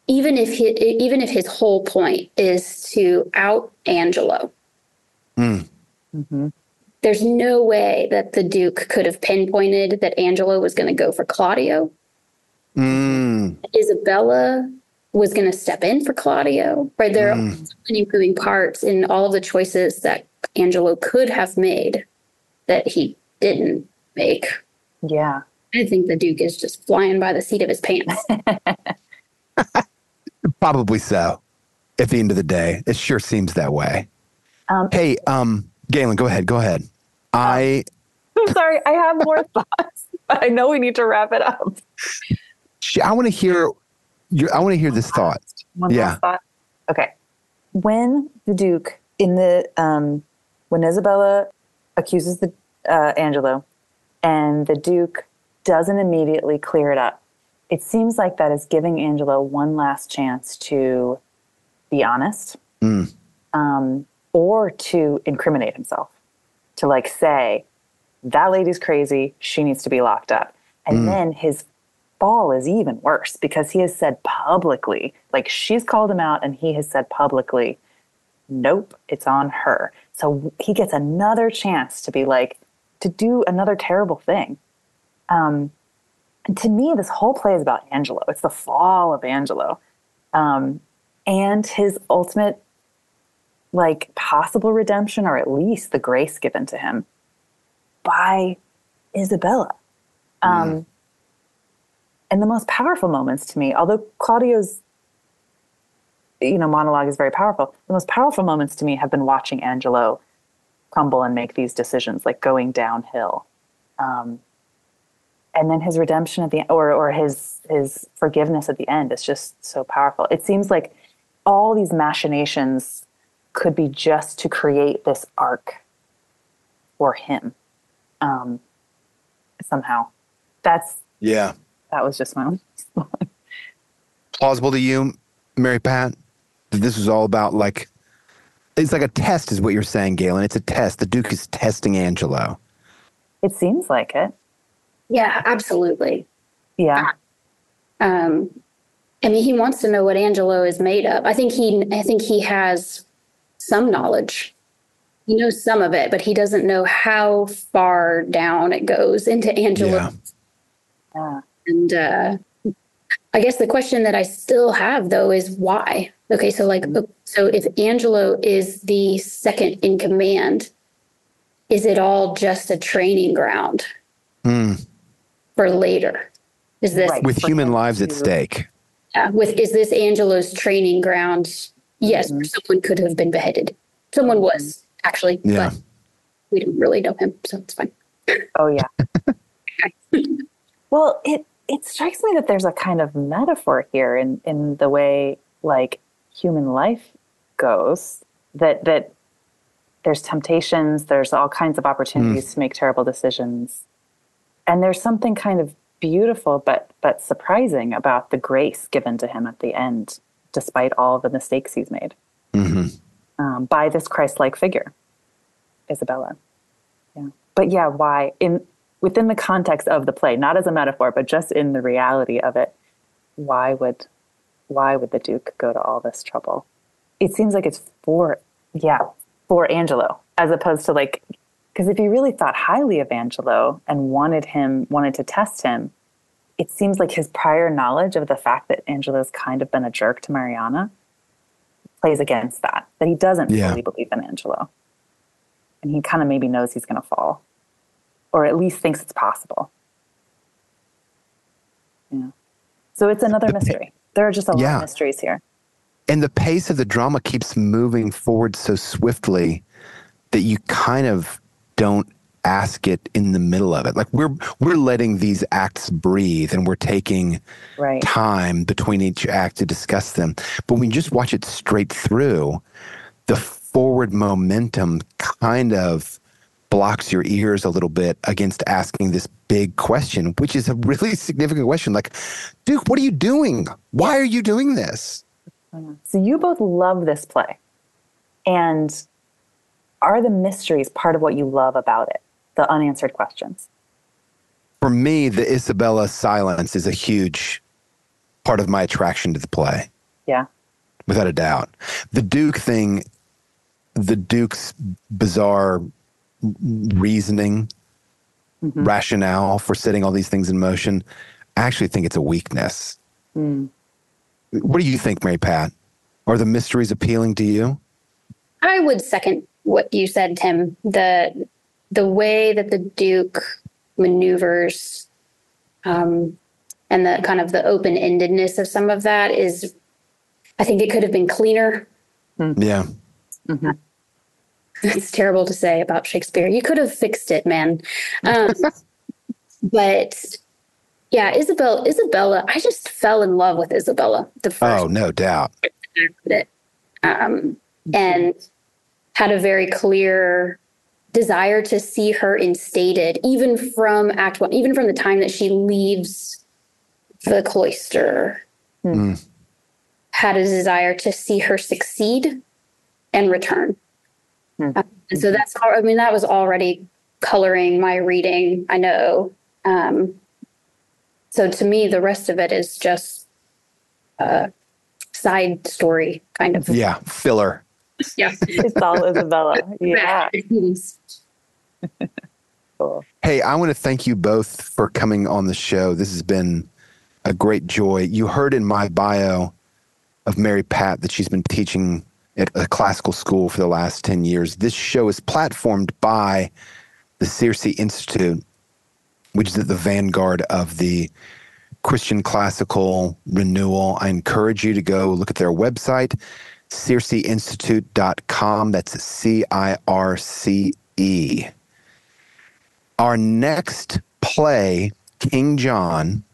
even if he, even if his whole point is to out angelo Mm. Mm-hmm. there's no way that the duke could have pinpointed that angelo was going to go for claudio Mm. isabella was going to step in for claudio right there are so many moving parts in all of the choices that angelo could have made that he didn't make Yeah. i think the duke is just flying by the seat of his pants Probably so. At the end of the day, it sure seems that way. Um, Hey, um, Gaelyn, go ahead. Go ahead. I I'm sorry. I have more thoughts, but I know we need to wrap it up. I want to hear your. I want to hear this thought. One Yeah. last thought. Okay. When the Duke in the um, when Isabella accuses the uh, Angelo, and the Duke doesn't immediately clear it up, it seems like that is giving Angelo one last chance to be honest, Mm. um, or to incriminate himself, to like say that lady's crazy, she needs to be locked up, and Mm. then his fall is even worse because he has said publicly, like she's called him out and he has said publicly, nope, it's on her. So he gets another chance to be like, to do another terrible thing. Um, and to me, this whole play is about Angelo. It's the fall of Angelo, um, and his ultimate, like possible redemption, or at least the grace given to him by Isabella. Um, And the most powerful moments to me, although Claudio's you know monologue is very powerful, the most powerful moments to me have been watching Angelo crumble and make these decisions, like going downhill. Um, and then his redemption at the or or his his forgiveness at the end is just so powerful. It seems like all these machinations could be just to create this arc for him. Um, somehow, that's Yeah. That was just my own. Plausible to you, Mary Pat? That this was all about like it's like a test, is what you're saying, Gaelyn. It's a test. The Duke is testing Angelo. It seems like it. Yeah, absolutely. Yeah. Um, I mean, he wants to know what Angelo is made of. I think he, I think he has some knowledge. He knows some of it, but he doesn't know how far down it goes into Angelo. Yeah. Yeah. And uh, I guess the question that I still have though is why? Okay, so like, so if Angelo is the second in command, is it all just a training ground Hmm. for later? Is this Right. With human lives at stake. uh, with is this Angelo's training ground? Yes, Mm-hmm. someone could have been beheaded. Someone was actually, Yeah. but we don't really know him, so it's fine. Oh yeah. well, it it strikes me that there's a kind of metaphor here in in the way like human life goes. That that there's temptations, there's all kinds of opportunities to make terrible decisions, and there's something kind of beautiful but but surprising about the grace given to him at the end, despite all the mistakes he's made hmm um, by this Christ-like figure, Isabella. Yeah, but yeah, why in within the context of the play, not as a metaphor, but just in the reality of it, why would why would the Duke go to all this trouble? It seems like it's for yeah for Angelo as opposed to like because if he really thought highly of Angelo and wanted him wanted to test him, it seems like his prior knowledge of the fact that Angelo's kind of been a jerk to Mariana plays against that, that he doesn't Yeah. fully believe in Angelo. And he kind of maybe knows he's going to fall, or at least thinks it's possible. Yeah. So it's another The mystery. There are just a lot of mysteries here. And the pace of the drama keeps moving forward so swiftly that you kind of don't ask it in the middle of it. Like we're we're letting these acts breathe and we're taking Right. time between each act to discuss them. But when you just watch it straight through, the forward momentum kind of blocks your ears a little bit against asking this big question, which is a really significant question. Like, Duke, what are you doing? Why are you doing this? So you both love this play. And are the mysteries part of what you love about it? The unanswered questions. For me, the Isabella silence is a huge part of my attraction to the play. Yeah. without a doubt. The Duke thing, the Duke's bizarre reasoning, mm-hmm. rationale for setting all these things in motion, I actually think it's a weakness. Mm. What do you think, Mary Pat? Are the mysteries appealing to you? I would second what you said, Tim. The the way that the Duke maneuvers um, and the kind of the open endedness of some of that is, I think it could have been cleaner. Yeah. Mm-hmm. It's terrible to say about Shakespeare. You could have fixed it, man. Um, but yeah, Isabel, Isabella, I just fell in love with Isabella the first Oh, no doubt. um, and had a very clear desire to see her instated even from act one even from the time that she leaves the cloister Mm. had a desire to see her succeed and return Uh, and so that's all i mean that was already coloring my reading i know um, so to me the rest of it is just a side story kind of Yeah. Filler. yeah It's all Isabella. Yeah. Cool. Hey, I want to thank you both for coming on the show. This has been a great joy. You heard in my bio of Mary Pat that she's been teaching at a classical school for the last 10 years. This show is platformed by the Circe Institute, which is at the vanguard of the Christian classical renewal. I encourage you to go look at their website, circeinstitute.com. That's C I R C E. Our next play, King John,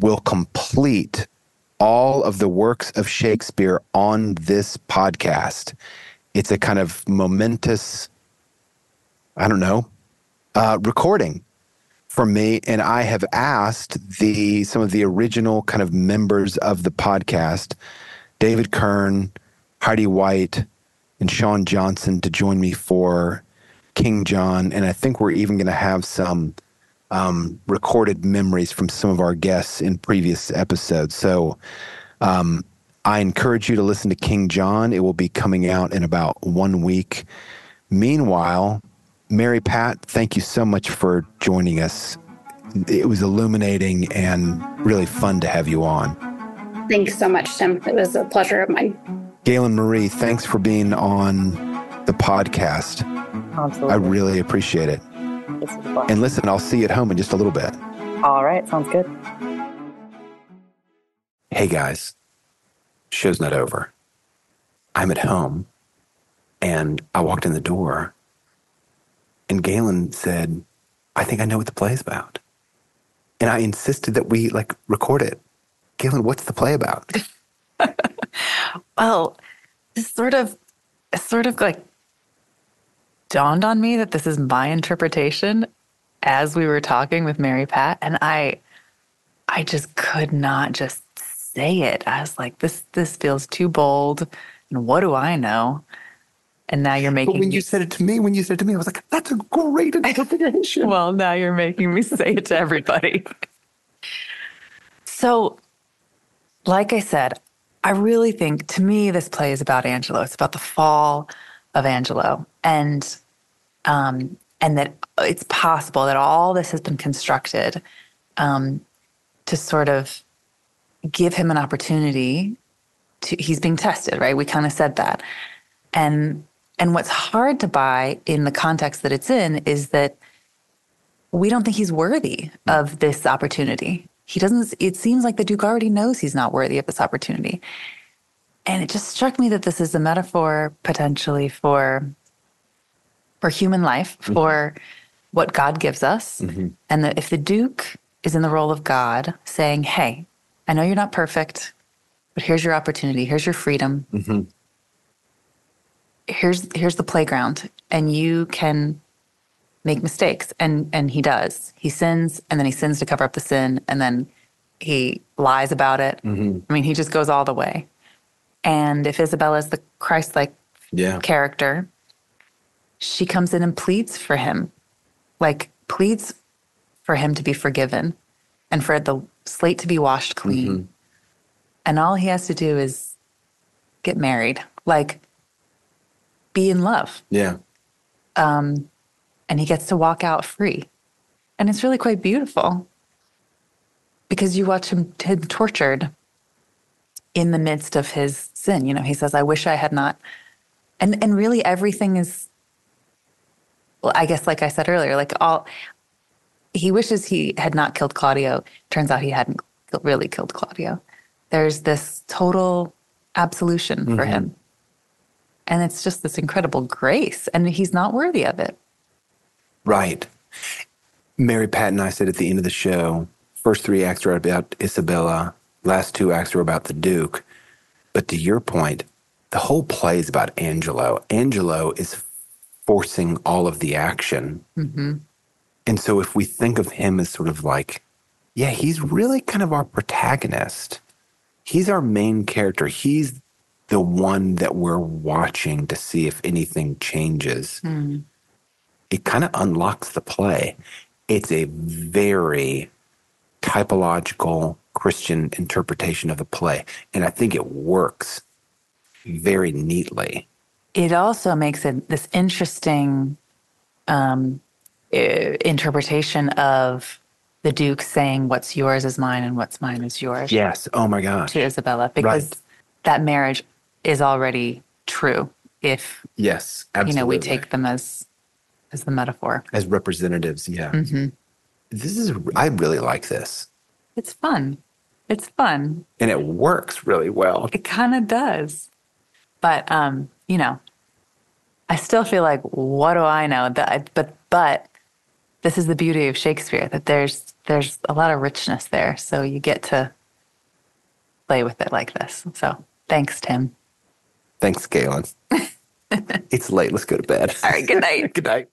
will complete all of the works of Shakespeare on this podcast. It's a kind of momentous, I don't know, uh, recording for me. And I have asked the some of the original kind of members of the podcast, David Kern, Heidi White, and Sean Johnson, to join me for King John. And I think we're even going to have some um, recorded memories from some of our guests in previous episodes. So um, I encourage you to listen to King John. It will be coming out in about one week. Meanwhile, Mary Pat, thank you so much for joining us. It was illuminating and really fun to have you on. Thanks so much, Tim. It was a pleasure of mine. Gaelyn Marie, thanks for being on the podcast. Absolutely. I really appreciate it. This is a. And listen, I'll see you at home in just a little bit. All right. Sounds good. Hey guys, show's not over. I'm at home and I walked in the door and Gaelyn said, I think I know what the play's about. And I insisted that we like record it. Gaelyn, what's the play about? Well, this sort of, it sort of like dawned on me that this is my interpretation as we were talking with Mary Pat, and I, I just could not just say it. I was like, this, this feels too bold, and what do I know? And now you're making. But when me you said it to me, when you said it to me, I was like, that's a great interpretation. well, now you're making me say it to everybody. so, like I said, I really think to me this play is about Angelo. It's about the fall of Angelo, and um, and that it's possible that all this has been constructed um, to sort of give him an opportunity to. He's being tested, right? We kind of said that, and and what's hard to buy in the context that it's in is that we don't think he's worthy of this opportunity. He doesn't, it seems like the Duke already knows he's not worthy of this opportunity. And it just struck me that this is a metaphor potentially for for human life, mm-hmm. for what God gives us. Mm-hmm. And that if the Duke is in the role of God saying, Hey, I know you're not perfect, but here's your opportunity, here's your freedom. Mm-hmm. Here's here's the playground and you can make mistakes. And and he does. He sins and then he sins to cover up the sin and then he lies about it. I mean he just goes all the way and if isabella is the christ-like Yeah. character she comes in and pleads for him like pleads for him to be forgiven and for the slate to be washed clean and all he has to do is get married like be in love Yeah. um, and he gets to walk out free. And it's really quite beautiful because you watch him, him tortured in the midst of his sin. You know, he says, I wish I had not. And, and really, everything is, well, I guess, like I said earlier, like all, he wishes he had not killed Claudio. Turns out he hadn't really killed Claudio. There's this total absolution for Mhm. him. And it's just this incredible grace, and he's not worthy of it. Right. Mary Pat and I said at the end of the show, first three acts are about Isabella, last two acts are about the Duke. But to your point, the whole play is about Angelo. Angelo is forcing all of the action. Mm-hmm. And so if we think of him as sort of like, yeah, he's really kind of our protagonist. He's our main character. He's the one that we're watching to see if anything changes it kind of unlocks the play. It's a very typological Christian interpretation of the play. And I think it works very neatly. It also makes it this interesting um, interpretation of the Duke saying, What's yours is mine and what's mine is yours Yes. Oh my gosh. to Isabella, because Right. that marriage is already true if, Yes. you know, we take them as as the metaphor. as representatives. Yeah. hmm This is. I really like this, It's fun. It's fun. and it works really well. It kind of does. But um, you know, I still feel like what do I know? That I, but but this is the beauty of Shakespeare that there's there's a lot of richness there. So you get to play with it like this. So thanks, Tim. Thanks, Gaelyn. it's late. Let's go to bed. All right, good night. good night.